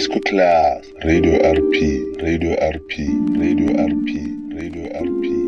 disco class radio rp radio rp radio rp radio rp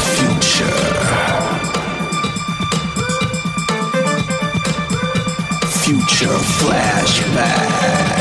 future. Future flashback.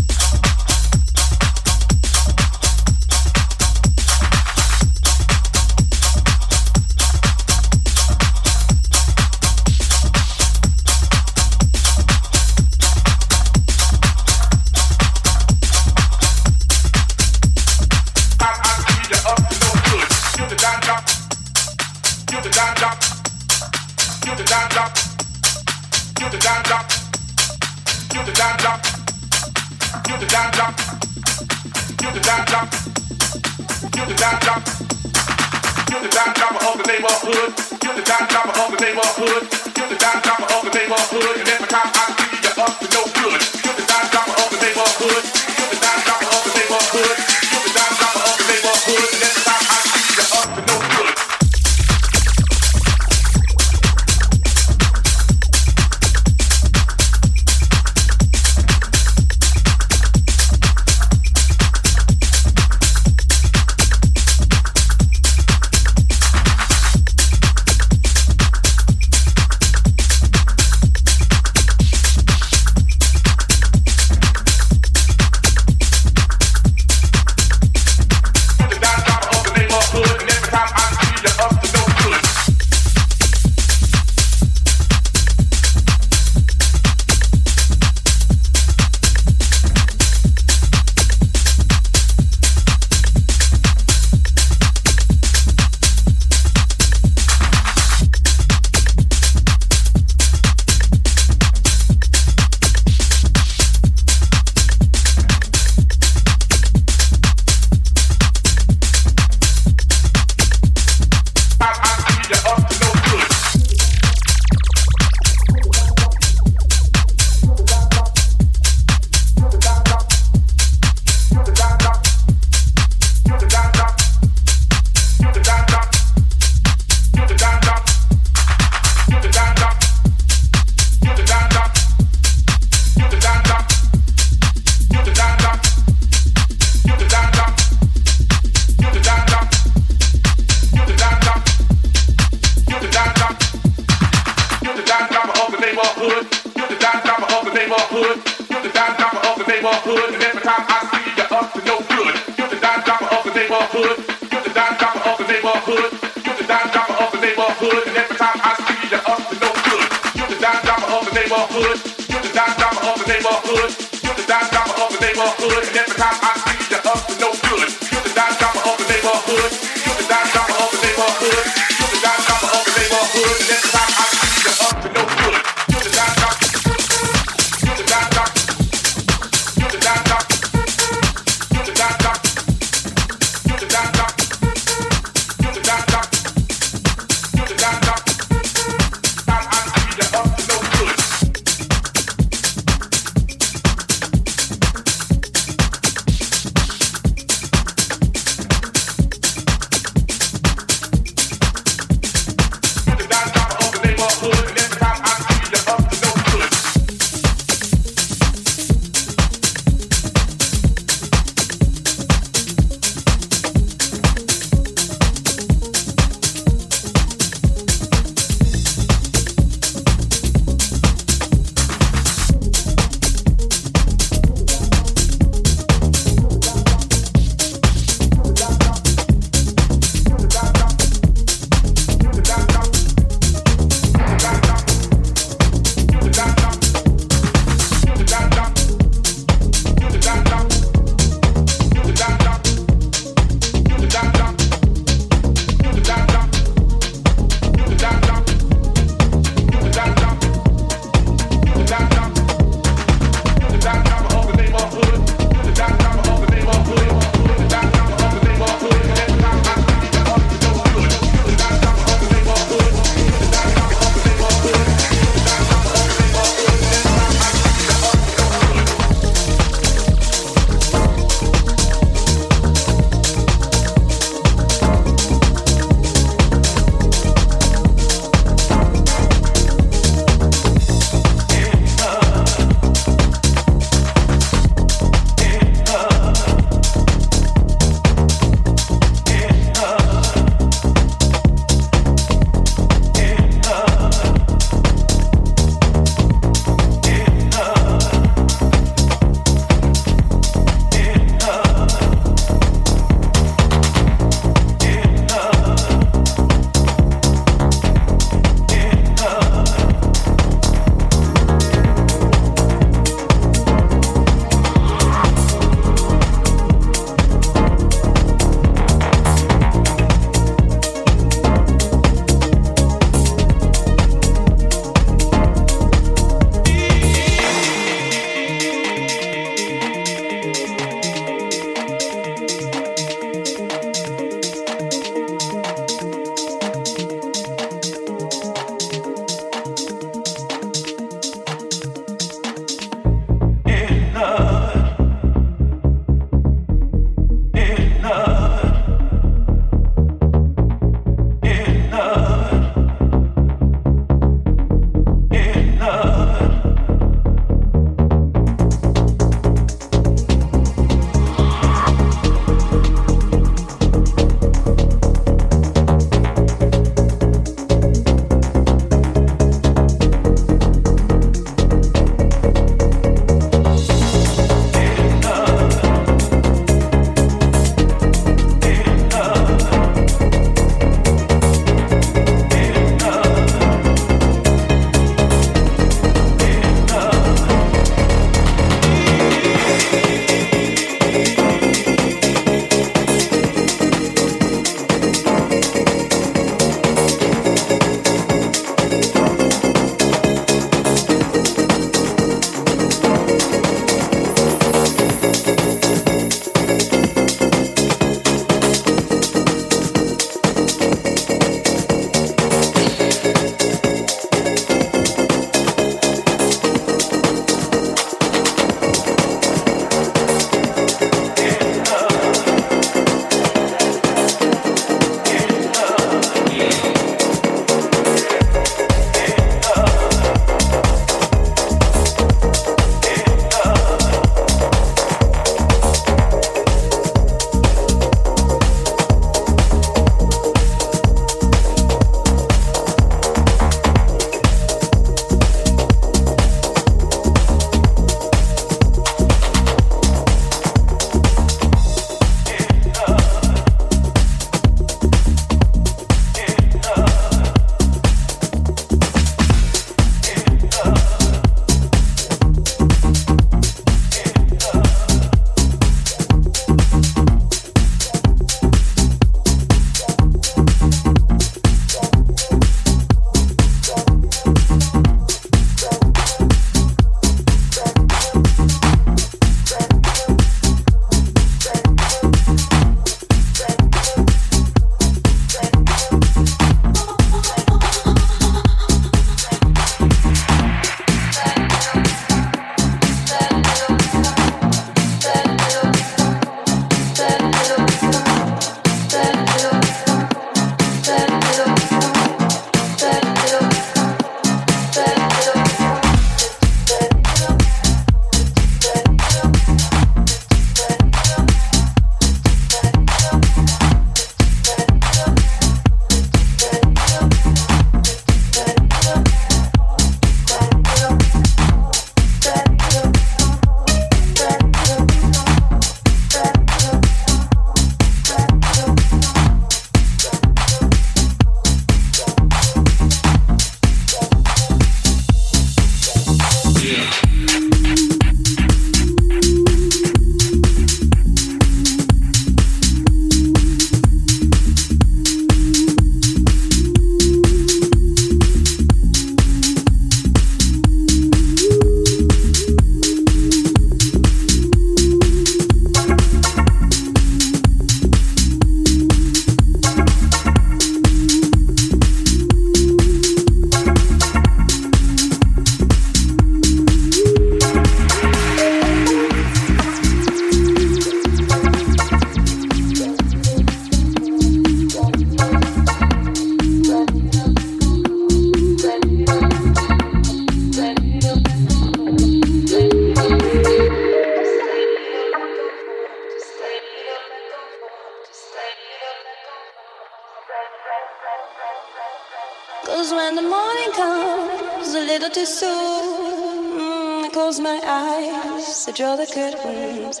Draw the curtains.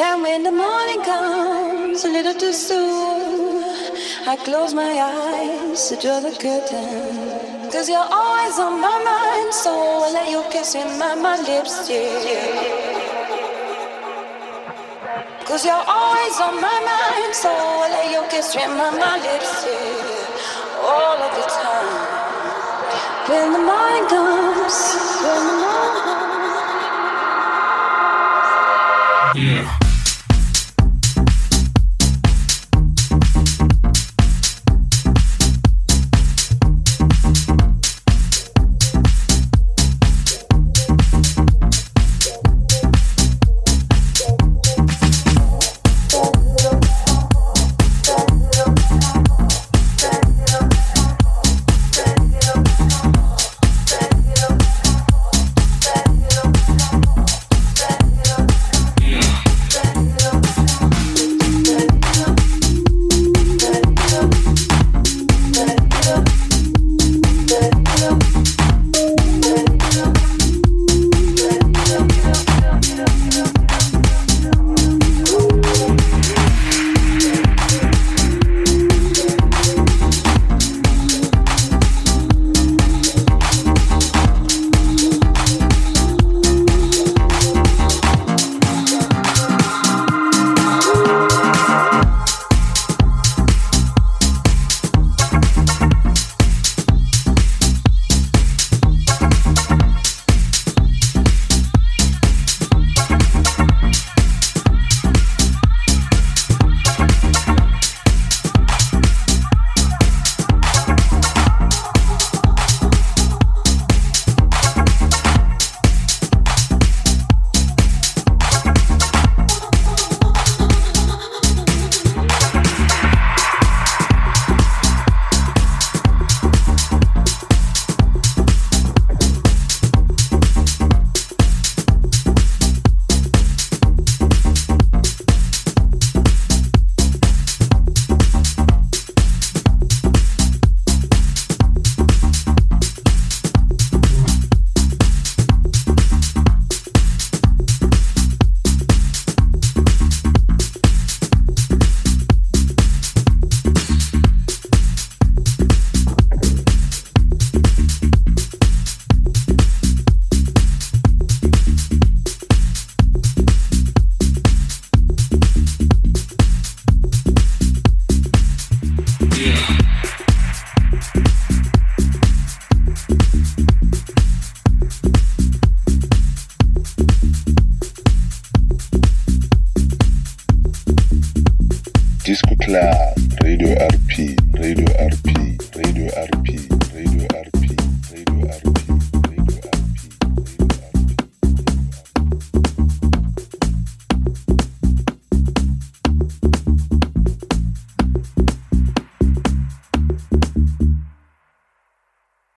And when the morning comes a little too soon, I close my eyes to draw the curtain. Cause you're always on my mind, so I let you kiss in my, my lips, yeah. Cause you're always on my mind, so I let you kiss in my, my lips, yeah. All of the time. When the morning comes, when the morning Yeah.